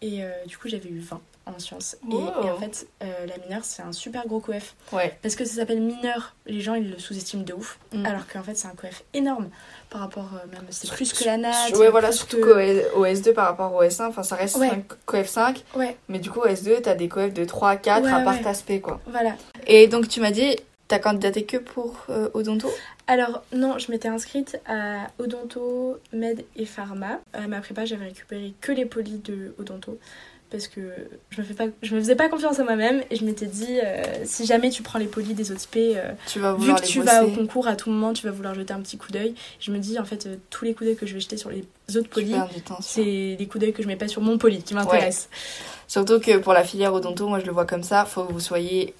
Et euh, du coup, j'avais eu 20 en sciences. Et-. Et, en fait, euh, la mineure, c'est un super gros coef. Ouais. Parce que ça s'appelle mineur, les gens ils le sous-estiment de ouf. Mm. Alors qu'en fait c'est un coef énorme par rapport euh, même, c'est plus que la natte. Ouais, voilà, surtout que- qu'au S2 par rapport au S1, enfin, ça reste Ouais. 5 coef 5. Ouais, Mais du coup, au S2, t'as des coefs de 3 à 4 Ouais, à part aspect, quoi. voilà. Et donc tu m'as dit t'as candidaté que pour euh, Odonto? Alors non, je m'étais inscrite à Odonto, Med et Pharma. À ma prépa, j'avais récupéré que les polis de Odonto parce que je me, fais pas, je me faisais pas confiance à moi-même et je m'étais dit euh, si jamais tu prends les polis des autres spé, euh, Tu vas vu que les tu bosser. vas au concours à tout moment, tu vas vouloir jeter un petit coup d'œil. Je me dis en fait euh, tous les coups d'œil que je vais jeter sur les autres polis, c'est des coups d'œil que je mets pas sur mon poli qui m'intéresse. Surtout que pour la filière Odonto, moi je le vois comme ça, faut que vous soyez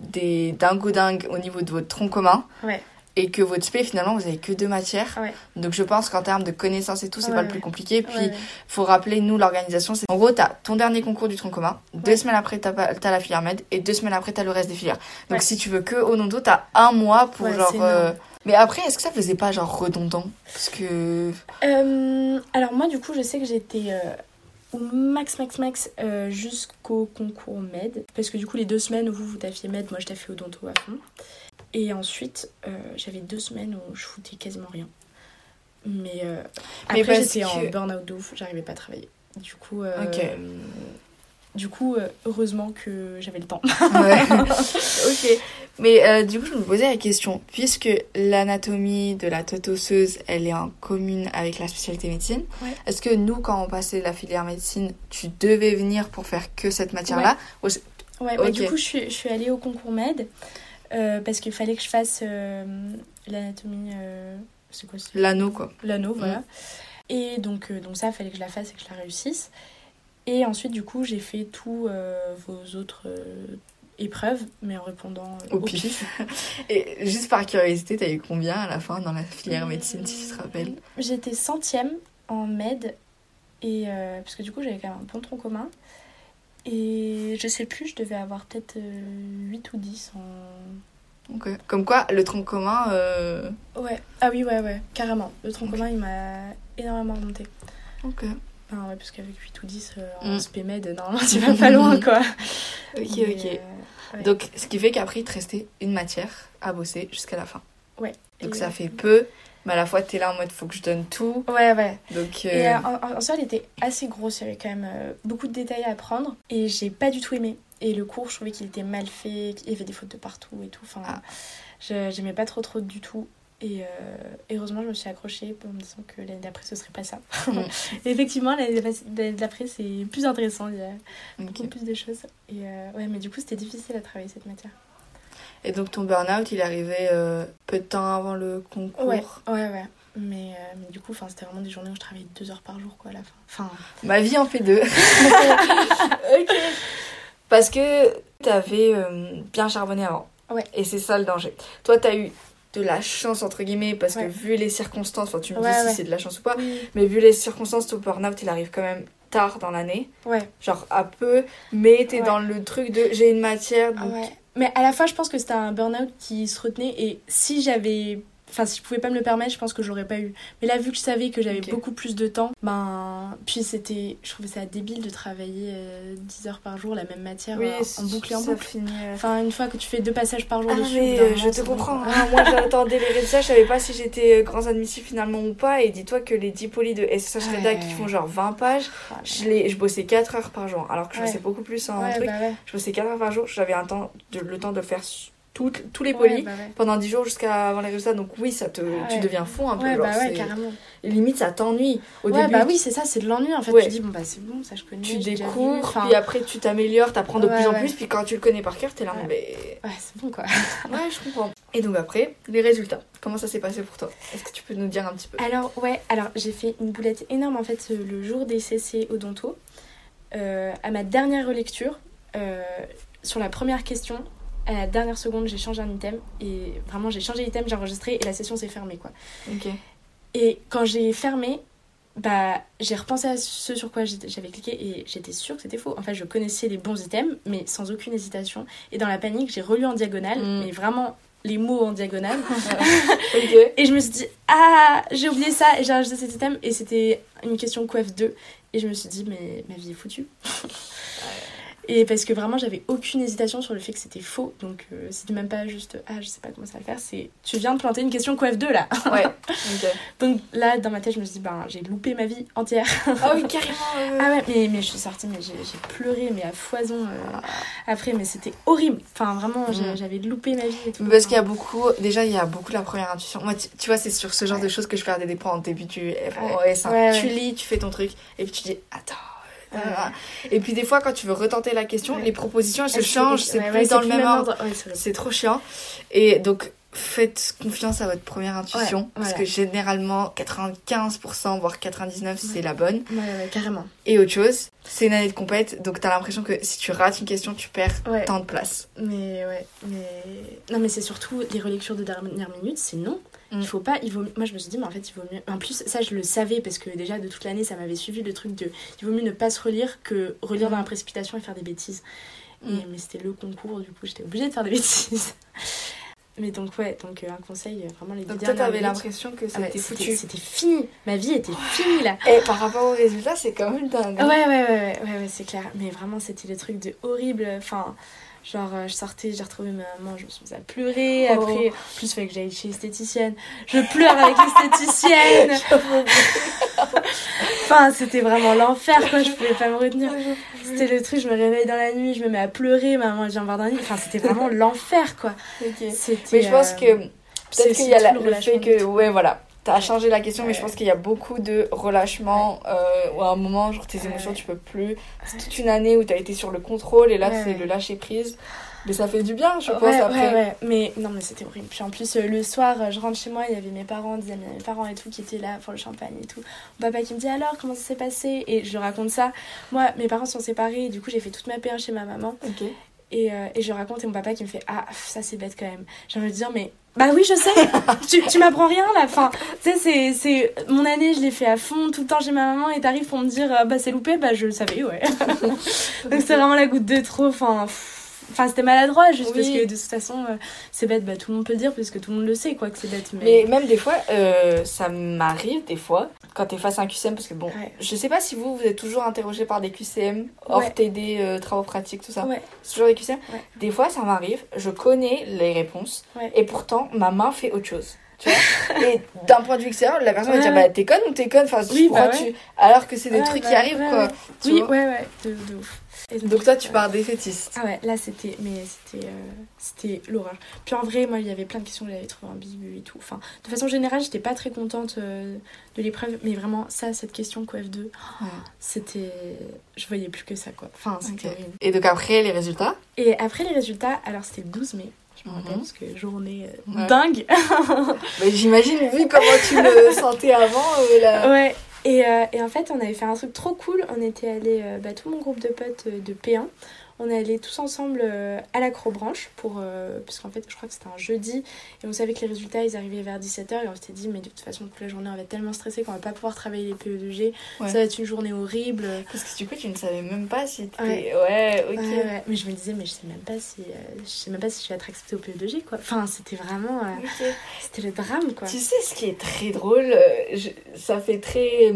des dingo dingues au niveau de votre tronc commun. Ouais. Et que votre spé, finalement, vous avez que deux matières. Ouais. Donc je pense qu'en termes de connaissances et tout, c'est Ouais, pas le plus compliqué. Puis faut rappeler, nous, l'organisation, c'est en gros, t'as ton dernier concours du tronc commun, deux semaines après, t'as t'as la filière med, et deux semaines après, t'as le reste des filières. Donc si tu veux que Odonto, t'as un mois pour genre. euh, Mais après, est-ce que ça faisait pas genre redondant? Parce que. Euh, alors moi du coup je sais que j'étais euh, au max max max euh, jusqu'au concours med. Parce que du coup les deux semaines où vous vous taffiez med moi je taffais odonto à fond. Et ensuite euh, j'avais deux semaines où je foutais quasiment rien. Mais, euh, Mais après j'étais en que- burn out de ouf j'arrivais pas à travailler. Du coup euh, du coup heureusement que j'avais le temps. Ouais. [laughs] ok. Mais euh, du coup, je me posais la question, puisque l'anatomie de la tête osseuse, elle est en commune avec la spécialité médecine, Ouais. est-ce que nous, quand on passait la filière médecine, tu devais venir pour faire que cette matière-là Ou Ouais, bah, Ok. du coup, je suis, je suis allée au concours med euh, parce qu'il fallait que je fasse euh, l'anatomie. c'est quoi L'anneau, quoi. L'anneau, voilà. Et donc, donc, ça, il fallait que je la fasse et que je la réussisse. Et ensuite, du coup, j'ai fait tous vos autres euh, épreuves, mais en répondant euh, Au au, pif. pif. [laughs] Et juste par curiosité, t'as eu combien à la fin dans la filière médecine, si tu te rappelles J'étais centième en med, et, euh, parce que du coup, j'avais quand même un bon tronc commun. Et je sais plus, je devais avoir peut-être euh, 8 ou 10 en, Ok. Comme quoi, le tronc commun, euh, Ouais, ah oui, ouais, ouais, carrément. Le tronc commun, il m'a énormément remonté. Ok. Enfin, ouais, parce qu'avec 8 ou 10 euh, en Mm. spémed, normalement, tu vas pas loin, quoi. [laughs] Ok, Mais, ok. euh, ouais. Donc, ce qui fait qu'après, il te restait une matière à bosser jusqu'à la fin. Ouais. Donc, Et- ça fait peu, mais à la fois, t'es là en mode, faut que je donne tout. Ouais, ouais. Donc, Et euh, euh, en, en soi, elle était assez grosse, il y avait quand même euh, beaucoup de détails à apprendre. Et j'ai pas du tout aimé. Et le cours, je trouvais qu'il était mal fait, qu'il y avait des fautes de partout et tout. Enfin, Ah. j'aimais pas trop trop du tout. Et euh, heureusement, je me suis accrochée en me disant que l'année d'après, ce serait pas ça. [laughs] Et effectivement, l'année d'après, c'est plus intéressant. Il y a beaucoup plus de choses. Et euh, ouais, mais du coup, c'était difficile à travailler cette matière. Et donc, ton burn-out, il arrivait euh, peu de temps avant le concours? Ouais, ouais, ouais. Mais, mais du coup, c'était vraiment des journées où je travaillais deux heures par jour, quoi, à la fin. Enfin, [laughs] Ma vie en fait deux. [laughs] ok. Parce que t'avais bien charbonné avant. Ouais. Et c'est ça le danger. Toi, t'as eu de la chance, entre guillemets, parce Ouais. que vu les circonstances, enfin, tu me Ouais, dis si c'est de la chance ou pas, mais vu les circonstances, ton burn-out, il arrive quand même tard dans l'année. Genre à peu, mais t'es dans le truc de j'ai une matière, donc ouais. Mais à la fois, je pense que c'était un burn-out qui se retenait. Et si j'avais. Enfin, si je pouvais pas me le permettre, je pense que j'aurais pas eu. Mais là, vu que je savais que j'avais beaucoup plus de temps, ben. Puis c'était. Je trouvais ça débile de travailler euh, 10 heures par jour la même matière oui, euh, en boucle et en boucle. finit, euh, Enfin, une fois que tu fais deux passages par jour Ah dessus. mais d'un euh, je te comprends. [laughs] Ah, moi j'attendais les résultats, je savais pas si j'étais euh, grands admissibles finalement ou pas. Et dis-toi que les 10 polis de SSH Reda Ouais. qui font genre 20 pages, Ah, je, les, je bossais 4 heures par jour. Alors que je Ouais. bossais beaucoup plus en ouais, truc. bah. Je bossais 4 heures par jour, j'avais un temps de, le temps de faire toutes- tous les Ouais, polis bah ouais. pendant 10 jours jusqu'à avant les résultats. Donc oui, ça te, Ah tu ouais. deviens fou un peu. Genre, bah carrément. Limite, ça t'ennuie. Au ouais, début, bah oui, c'est ça, c'est de l'ennui en fait. Tu dis, bon, bah c'est bon, ça je connais. tu découvres, Enfin, puis après tu t'améliores, t'apprends de plus en plus, puis quand tu le connais par cœur, t'es là, mais... Ouais, c'est bon quoi. [laughs] Ouais, je comprends. Et donc après, les résultats. Comment ça s'est passé pour toi? Est-ce que tu peux nous dire un petit peu? Alors, ouais, alors j'ai fait une boulette énorme en fait le jour des CC Odonto. Euh, à ma dernière relecture, euh, sur la première question, à la dernière seconde, j'ai changé un item. Et vraiment, j'ai changé l'item, j'ai enregistré et la session s'est fermée quoi. Et quand j'ai fermé, bah, j'ai repensé à ce sur quoi j'avais cliqué et j'étais sûre que c'était faux. En fait, je connaissais les bons items, mais sans aucune hésitation. Et dans la panique, j'ai relu en diagonale, Mm. mais vraiment les mots en diagonale. [laughs] Et je me suis dit, ah, j'ai oublié ça et j'ai rajouté cet item. Et c'était une question QF2. Et je me suis dit, mais ma vie est foutue. Et parce que vraiment, j'avais aucune hésitation sur le fait que c'était faux. Donc, euh, c'était même pas juste, ah, je sais pas comment ça va le faire. C'est, tu viens de planter une question QF2 là. [laughs] Ouais. Donc là, dans ma tête, je me suis dit, ben, j'ai loupé ma vie entière. Ah oui, carrément. euh, Ah ouais, mais, mais je suis sortie, mais j'ai, pleuré, mais à foison euh, après, mais c'était horrible. Enfin, vraiment, Mhm. j'avais loupé ma vie et tout. Parce qu'il y a beaucoup, déjà il y a beaucoup la première intuition. Moi, tu, tu vois, c'est sur ce genre de choses que je perdais des points en début du FOS. hein. Ouais, tu lis, tu fais ton truc, et puis tu dis, attends. Euh, Et puis des fois, quand tu veux retenter la question, Ouais. les propositions elles se changent, c'est ouais, plus ouais, dans le même ordre. Ouais, c'est trop chiant. Et donc, faites confiance à votre première intuition, Ouais, parce voilà. que généralement, 95%, voire 99%, c'est la bonne. Ouais, ouais, carrément. Et autre chose, c'est une année de compète, donc t'as l'impression que si tu rates une question, tu perds Ouais. tant de place. Mais ouais, mais non mais c'est surtout les relectures de dernière minute, c'est non. Mm. Il faut pas, il vaut moi je me suis dit mais en fait il vaut mieux en plus ça je le savais parce que déjà de toute l'année ça m'avait suivi le truc de il vaut mieux ne pas se relire que relire Mm. dans la précipitation et faire des bêtises. Et, Mm. mais c'était le concours du coup, j'étais obligée de faire des bêtises. [laughs] mais donc ouais, donc euh, un conseil euh, vraiment les Donc toi, t'avais l'impression que Ah ouais, c'était c'était foutu. c'était fini, ma vie était finie là. Et par rapport au résultat, c'est quand même dingue. Ouais, ouais, ouais, ouais, ouais, ouais, c'est clair. Mais vraiment, c'était le truc de horrible. Enfin, genre, euh, je sortais, j'ai retrouvé ma maman, je me suis mise à pleurer. Oh. Après, en plus, il fallait que j'aille chez l'esthéticienne. Je pleure avec l'esthéticienne. [laughs] [laughs] enfin, c'était vraiment l'enfer, quoi. Je pouvais pas me retenir. C'était le truc, je me réveille dans la nuit, je me mets à pleurer. Maman, vient me voir dans la nuit. Enfin, c'était vraiment l'enfer, quoi. Mais je pense euh, que peut-être qu'il y a la- le fait que, ouais, voilà, t'as changé la question, mais je pense qu'il y a beaucoup de relâchement euh, où à un moment, genre tes émotions, tu peux plus. C'est toute une année où t'as été sur le contrôle et là, c'est le lâcher prise. Mais ça fait du bien, je pense, après. Ouais, ouais, mais non, mais c'était horrible. Puis en plus, euh, le soir, euh, je rentre chez moi, il y avait mes parents, des amis mes parents et tout qui étaient là pour le champagne et tout. Mon papa qui me dit alors, comment ça s'est passé? Et je raconte ça. Moi, mes parents sont séparés, et du coup, j'ai fait toute ma P1 chez ma maman. Ok. Et, euh, et je raconte, et mon papa qui me fait Ah, ça c'est bête quand même. J'ai envie de dire, mais. Bah oui, je sais, [laughs] tu, tu m'apprends rien là. Enfin, tu sais, c'est- c'est. Mon année, je l'ai fait à fond, tout le temps chez ma maman, et t'arrives pour me dire euh, Bah c'est loupé, bah je le savais, ouais. [laughs] Donc c'est vraiment la goutte de trop. Enfin, pff, enfin c'était maladroit, juste Oui. parce que de toute façon, euh, c'est bête, bah tout le monde peut le dire, parce que tout le monde le sait, quoi, que c'est bête. Mais Mais. même des fois, euh, ça m'arrive des fois, quand t'es face à un QCM, parce que bon, Ouais. je sais pas si vous, vous êtes toujours interrogé par des QCM, hors Ouais. TD, euh, travaux pratiques, tout ça. Ouais. C'est toujours des QCM. Des fois, ça m'arrive, je connais les réponses, et pourtant, ma main fait autre chose. Tu vois [laughs] Et d'un point de vue extérieur, la personne va dire, bah t'es conne ou t'es conne Enfin, Oui, bah tu... Alors que c'est des trucs bah, qui arrivent, quoi. tu Oui, vois. ouais, ouais, de, de ouf. Donc toi, tu pars défaitiste. Ah ouais, là c'était mais c'était euh, c'était l'horreur. Puis en vrai, moi il y avait plein de questions que j'avais trouvées ambiguës et tout. Enfin, de façon générale, j'étais pas très contente euh, de l'épreuve, mais vraiment ça cette question QF2, Ouais. c'était je voyais plus que ça quoi. Enfin, c'était horrible. Et donc après, les résultats? Et après les résultats, alors c'était le 12 mai. Je me rappelle Mhm. parce que journée euh, Ouais. dingue. [laughs] Bah, J'imagine, vu comment tu le [laughs] sentais avant, euh, là. Ouais. Et, euh, et en fait, on avait fait un truc trop cool. On était allé, bah, tout mon groupe de potes euh, de P1, on est allés tous ensemble euh, à l'acrobranche pour. euh, parce qu'en fait, je crois que c'était un jeudi et on savait que les résultats ils arrivaient vers 17h et on s'était dit, mais de toute façon, toute la journée on va être tellement stressé qu'on va pas pouvoir travailler les PE2G. Ouais. Ça va être une journée horrible. Parce que du coup, tu ne savais même pas si t'étais... Ouais. Ouais, ok. Ouais, ouais. Mais je me disais, mais je sais même pas si, euh, je sais même pas si je vais être acceptée au PE2G quoi. Enfin, c'était vraiment. euh, c'était le drame quoi. Tu sais ce qui est très drôle je- Ça fait très...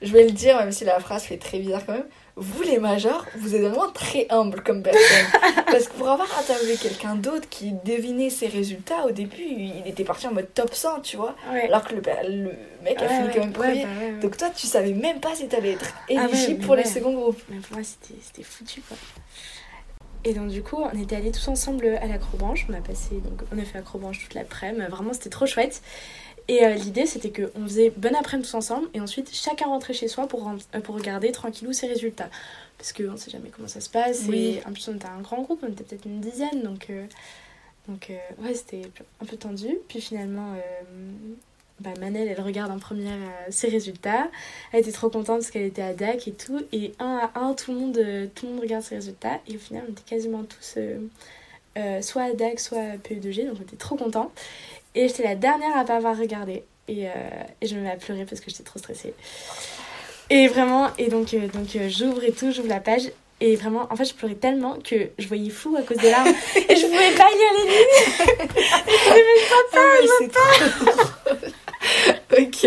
Je vais le dire, même si la phrase fait très bizarre quand même. Vous, les majors, vous êtes vraiment très humble comme personne. [laughs] Parce que pour avoir interviewé quelqu'un d'autre qui devinait ses résultats, au début, il était parti en mode top 100, tu vois. Ouais. Alors que le, le mec a fini ouais, quand même premier. bah. Donc toi, tu savais même pas si t'allais être Ah éligible pour les seconds groupes. Mais pour moi, c'était foutu, quoi. Et donc, du coup, on était allés tous ensemble à l'acrobranche. On a passé, donc, on a fait acrobranche toute l'après-midi. Vraiment, c'était trop chouette. Et euh, l'idée, c'était qu'on faisait bonne après-midi tous ensemble. Et ensuite, chacun rentrait chez soi pour, euh, pour regarder tranquillou ses résultats. Parce qu'on sait jamais comment ça se passe. Oui. Et en plus, on était un grand groupe. On était peut-être une dizaine. Donc, euh, donc ouais, c'était un peu tendu. Puis finalement... bah, Manel, elle regarde en première ses résultats. Elle était trop contente parce qu'elle était à DAC et tout. Et un à un, tout le monde, tout le monde regarde ses résultats. Et au final, on était quasiment tous euh, soit à DAC, soit à PE2G. Donc on était trop contents. Et j'étais la dernière à pas avoir regardé. Et, euh, et je me mets à pleurer parce que j'étais trop stressée. Et vraiment, et donc, euh, donc euh, j'ouvre et tout, j'ouvre la page. Et vraiment, en fait, je pleurais tellement que je voyais flou à cause des larmes. [laughs] et je pouvais pas lire les lignes. [laughs] Ah, mais c'est trop drôle. [laughs] Ok.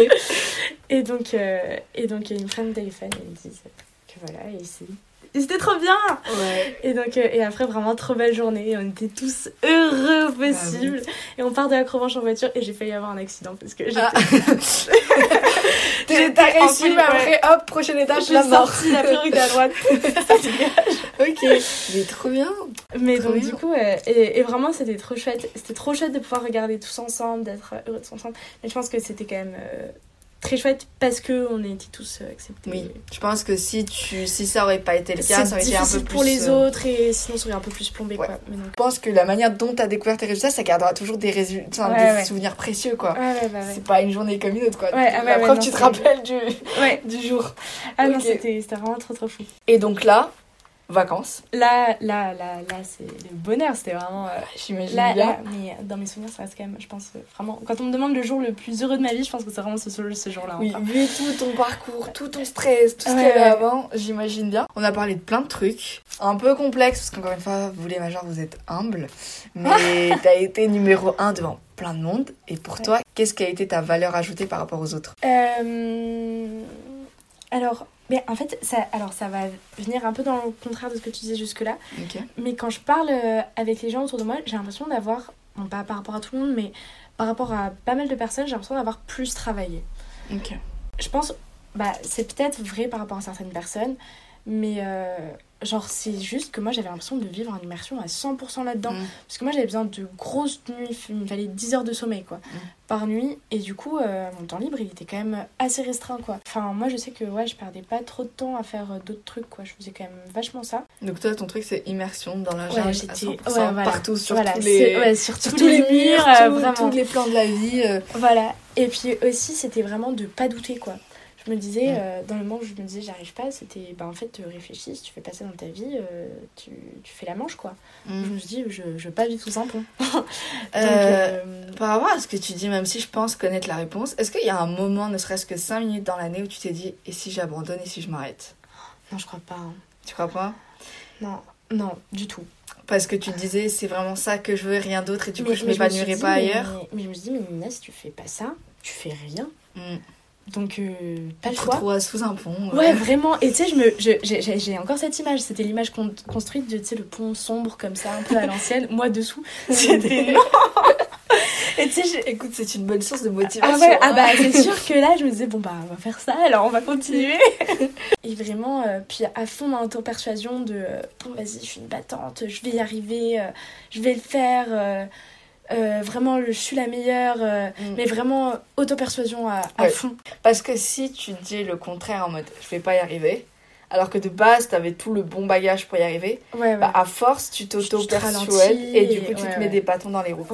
Et donc, et donc me prennent le téléphone ils me disent que voilà, et c'est- Et c'était trop bien Ouais. Et donc, euh, et après, vraiment, trop belle journée. On était tous heureux au possible. Et on part de la Crovanche en voiture et j'ai failli avoir un accident parce que j'étais. Ah. J'étais [laughs] réussi, mais après, hop, Je suis la mort. la priorité à droite. [laughs] Ça dégage. ok. Mais trop bien. Mais Trop donc bien. du coup, euh, et, et vraiment c'était trop chouette. C'était trop chouette de pouvoir regarder tous ensemble, d'être heureux tous ensemble. Mais je pense que c'était quand même euh, très chouette parce que on était tous euh, acceptés. Oui. Je pense que si, tu, si ça aurait pas été le cas, ça aurait été un peu plus. pour les euh, autres et sinon ça aurait un peu plus plombé Ouais. quoi. Mais donc, Je pense que la manière dont tu as découvert tes résultats, ça gardera toujours des, résultats, Ouais, des ouais. souvenirs précieux, quoi. ouais, ouais, bah, ouais. C'est pas une journée comme une autre, quoi. Ouais, ah la ouais, preuve, non, tu te rappelles du, Ouais. [laughs] du jour. Ah non, Ok. c'était c'était vraiment trop trop fou. Et donc là, vacances. Là, là, là, là, c'est le bonheur. C'était vraiment. euh, J'imagine Là, bien. là, mais dans mes souvenirs, ça reste quand même, je pense, euh, vraiment. Quand on me demande le jour le plus heureux de ma vie, je pense que c'est vraiment ce, ce jour-là. Oui, vu tout ton parcours, tout ton stress, tout ce Ouais, qu'il y avait ouais. avant, j'imagine bien. On a parlé de plein de trucs, un peu complexes, parce qu'encore une fois, vous les majors, vous êtes humbles, mais [laughs] t'as été numéro un devant plein de monde. Et pour Ouais. toi, qu'est-ce qui a été ta valeur ajoutée par rapport aux autres? Euh, alors, mais en fait, ça, alors ça va venir un peu dans le contraire de ce que tu disais jusque-là. Mais quand je parle euh, avec les gens autour de moi, j'ai l'impression d'avoir, bon, pas par rapport à tout le monde, mais par rapport à pas mal de personnes, j'ai l'impression d'avoir plus travaillé. Je pense, bah, c'est peut-être vrai par rapport à certaines personnes, mais euh, genre, c'est juste que moi j'avais l'impression de vivre en immersion à 100% là-dedans. Mm. Parce que moi j'avais besoin de grosses nuits, il me fallait 10 heures de sommeil quoi, par nuit. Et du coup, euh, mon temps libre il était quand même assez restreint quoi. Enfin, moi je sais que ouais, je perdais pas trop de temps à faire euh, d'autres trucs quoi. Je faisais quand même vachement ça. Donc toi, ton truc, c'est immersion dans la Ouais, jungle j'étais- 100%, ouais, voilà. partout, sur voilà, tous les... ouais, sur, sur tous, tous les, murs, euh, tout- vraiment. tous les plans de la vie. euh, Voilà. Et puis aussi, c'était vraiment de pas douter, quoi. Je me disais, Mm. euh, dans le moment où je me disais j'arrive pas, c'était, bah en fait, tu réfléchis, si tu fais pas ça dans ta vie, euh, tu, tu fais la manche, quoi. Je me suis dit, je, je veux pas vivre sous un pont. [laughs] Donc, Euh, euh, Par rapport à ce que tu dis, même si je pense connaître la réponse, est-ce qu'il y a un moment, ne serait-ce que 5 minutes dans l'année, où tu t'es dit, et si j'abandonne, et si je m'arrête? Non, je crois pas. hein. Tu crois pas? Non, non, du tout. Parce que tu te disais, c'est vraiment ça que je veux, rien d'autre, et du coup, Mais- je mais me m'épanouirai suis pas ailleurs. Mais, mais je me suis dit, mais Nina, si tu fais pas ça, tu fais rien. Mm. Donc, euh, pas le choix. sous un pont. Ouais, vraiment. Et tu sais, je me, je- j'ai- encore cette image. C'était l'image con- construite de, tu sais, le pont sombre comme ça, un peu à l'ancienne. Moi dessous. [laughs] C'était non. Et tu sais, Écoute, c'est une bonne source de motivation. ah ouais, ah hein. bah [laughs] c'est sûr que là, je me disais bon bah on va faire ça, alors on va continuer. [laughs] Et vraiment, euh, puis à fond dans l'auto-persuasion de euh, bon vas-y, je suis une battante, je vais y arriver, je vais le faire. Euh, vraiment, je suis la meilleure. euh, Mm. Mais vraiment, auto-persuasion à, à Ouais. fond. Parce que si tu dis le contraire en mode, je vais pas y arriver, alors que de base, t'avais tout le bon bagage pour y arriver, Ouais, ouais. bah à force, tu t'auto-persuades, ralentis, et du coup, tu te mets des bâtons dans les roues.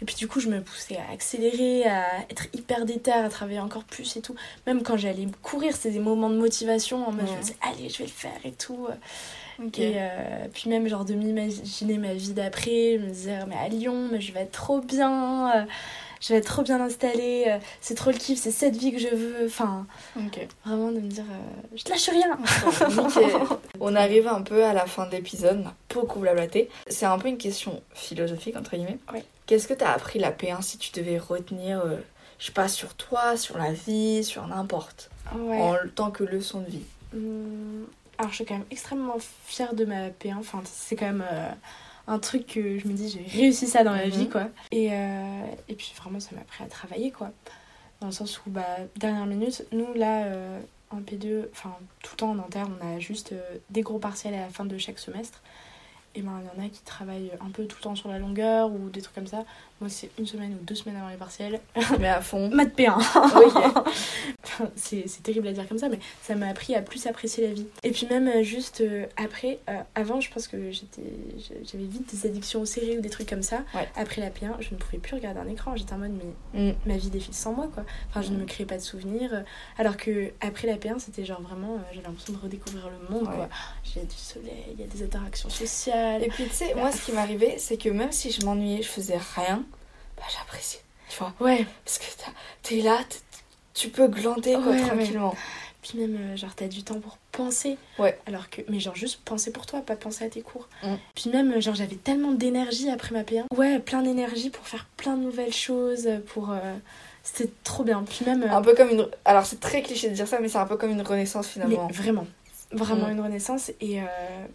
Et puis du coup, je me poussais à accélérer, à être hyper déter, à travailler encore plus et tout. Même quand j'allais courir, c'était des moments de motivation en mode je me disais, allez, je vais le faire et tout. Et euh, puis même, genre, de m'imaginer ma vie d'après, me disais, mais à Lyon, mais je vais être trop bien, euh, je vais être trop bien installée, euh, c'est trop le kiff, c'est cette vie que je veux. Enfin, vraiment de me dire, je lâche rien. [laughs] On arrive un peu à la fin de l'épisode, on a beaucoup blablaté. C'est un peu une question philosophique, entre guillemets. Qu'est-ce que t'as appris la P1 si tu devais retenir, je sais pas, sur toi, sur la vie, sur n'importe, Ouais. en tant que leçon de vie? Hum, Alors, je suis quand même extrêmement fière de ma P1. Enfin, c'est quand même euh, un truc que je me dis, j'ai réussi ça dans ma Mhm. vie, quoi. Et, euh, et puis, vraiment, ça m'a appris à travailler, quoi. Dans le sens où, bah, dernière minute, nous, là, euh, en P2, enfin, tout le temps en interne, on a juste des gros partiels à la fin de chaque semestre. Et ben, il y en a qui travaillent un peu tout le temps sur la longueur ou des trucs comme ça. Moi, c'est une semaine ou deux semaines avant les partiels. [laughs] Mais à fond. Maths P1. Ok. Enfin, c'est terrible à dire comme ça, mais ça m'a appris à plus apprécier la vie. Et puis même euh, juste euh, après, euh, avant je pense que j'avais vite des addictions aux séries ou des trucs comme ça. Ouais. Après la P1, je ne pouvais plus regarder un écran. J'étais en mode mais Mm. ma vie défile sans moi quoi. Enfin je ne me créais pas de souvenirs. Alors que après la P1 c'était genre vraiment, euh, j'avais l'impression de redécouvrir le monde Ouais. quoi. J'ai du soleil, il y a des interactions sociales. Et puis tu sais, moi ce qui m'arrivait, c'est que même si je m'ennuyais, je faisais rien, bah j'appréciais. Tu vois Ouais. Parce que t'es là, tu peux glander quoi, Ouais, ouais. tranquillement. Puis même, euh, genre, t'as du temps pour penser. Ouais. Alors que, mais genre, juste penser pour toi, pas penser à tes cours. Mm. Puis même, euh, genre, j'avais tellement d'énergie après ma P1. Ouais, plein d'énergie pour faire plein de nouvelles choses, pour. euh, C'était trop bien. Puis même. euh, Un peu comme une. Alors c'est très cliché de dire ça, mais c'est un peu comme une renaissance mais finalement. vraiment. Vraiment une renaissance. Et euh,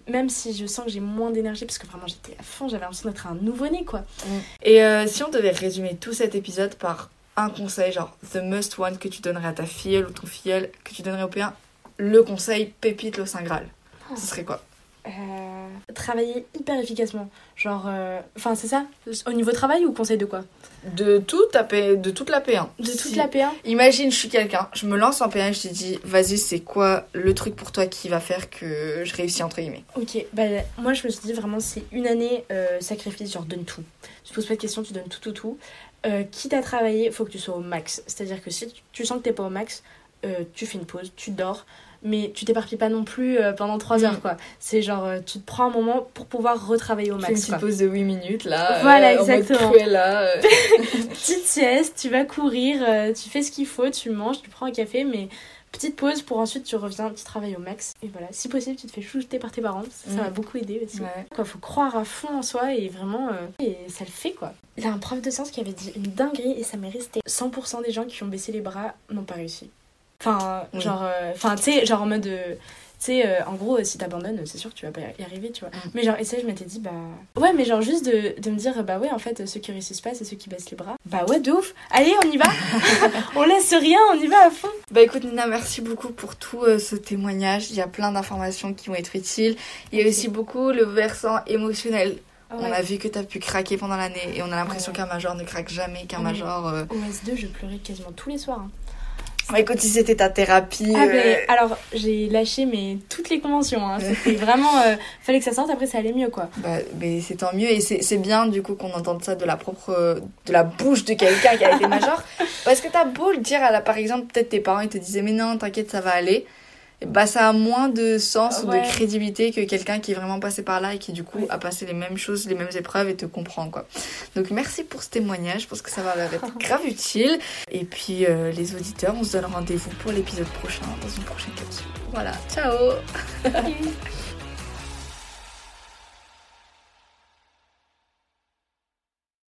même si je sens que j'ai moins d'énergie, parce que vraiment j'étais à fond, j'avais l'impression d'être un nouveau-né quoi. Et euh, si on devait résumer tout cet épisode par un conseil, genre the must one que tu donnerais à ta filleule ou ton filleul, que tu donnerais au P1, le conseil pépite le Saint Graal, Oh. ce serait quoi? Euh, travailler hyper efficacement. Genre, euh, enfin c'est ça Au niveau travail ou conseil de quoi De tout P- de toute la P1. De toute Si- la P1 Imagine, je suis quelqu'un, je me lance en P1 je te dis, vas-y, c'est quoi le truc pour toi qui va faire que je réussis entre guillemets? Ok, bah moi je me suis dit vraiment c'est une année euh, sacrifice, genre donne tout. Tu te poses pas de questions, tu donnes tout, tout, tout. Euh, quitte à travailler, faut que tu sois au max. C'est-à-dire que si tu- sens que t'es pas au max, tu fais une pause, tu dors, mais tu t'éparpilles pas non plus euh, pendant 3 Mm. heures quoi. C'est genre euh, tu te prends un moment pour pouvoir retravailler au Tu fais une max. petite pause de 8 minutes là. Voilà, en mode exactement. Cruella, euh. [laughs] Petite sieste, tu vas courir, euh, tu fais ce qu'il faut, tu manges, tu prends un café, mais petite pause pour ensuite tu reviens, tu travailles au max. Et voilà, si possible, tu te fais chouchouter par tes parents, ça Mm. m'a beaucoup aidé aussi. Ouais. Quoi, faut croire à fond en soi et vraiment, euh, et ça le fait quoi. Il y a un prof de sciences qui avait dit une dinguerie et ça m'est resté. 100% des gens qui ont baissé les bras n'ont pas réussi. Enfin, Oui. genre, euh, enfin, tu sais, genre en mode. euh, tu sais, euh, en gros, euh, si t'abandonnes, c'est sûr que tu vas pas y arriver, tu vois. Mm. Mais genre, et ça, je m'étais dit, bah. Ouais, mais genre, juste de, de me dire, bah ouais, en fait, ceux qui réussissent pas, c'est ceux qui baissent les bras. Bah ouais, de ouf. Allez, on y va. [laughs] on laisse rien, on y va à fond. Bah écoute Nina, merci beaucoup pour tout euh, ce témoignage. Il y a plein d'informations qui vont être utiles. Il y a aussi beaucoup le versant émotionnel. On Ouais. a vu que t'as pu craquer pendant l'année et on a l'impression Ouais. qu'un major ne craque jamais, qu'un Ouais. major... Au S2, je pleurais quasiment tous les soirs. hein. Écoute, si c'était ta thérapie... Ah, euh, mais alors, j'ai lâché mais toutes les conventions. Hein. C'était vraiment. euh, fallait que ça sorte, après ça allait mieux quoi. Bah, mais c'est tant mieux et c'est c'est bien du coup qu'on entende ça de la propre de la bouche de quelqu'un qui a été major [laughs] parce que t'as beau le dire à la par exemple peut-être tes parents ils te disaient mais non t'inquiète ça va aller bah ça a moins de sens ou Ouais. de crédibilité que quelqu'un qui est vraiment passé par là et qui du coup a passé les mêmes choses les mêmes épreuves et te comprend quoi. Donc merci pour ce témoignage je pense que ça va leur être [laughs] grave utile. Et puis euh, les auditeurs on se donne rendez-vous pour l'épisode prochain dans une prochaine capsule. Voilà. Ciao [laughs]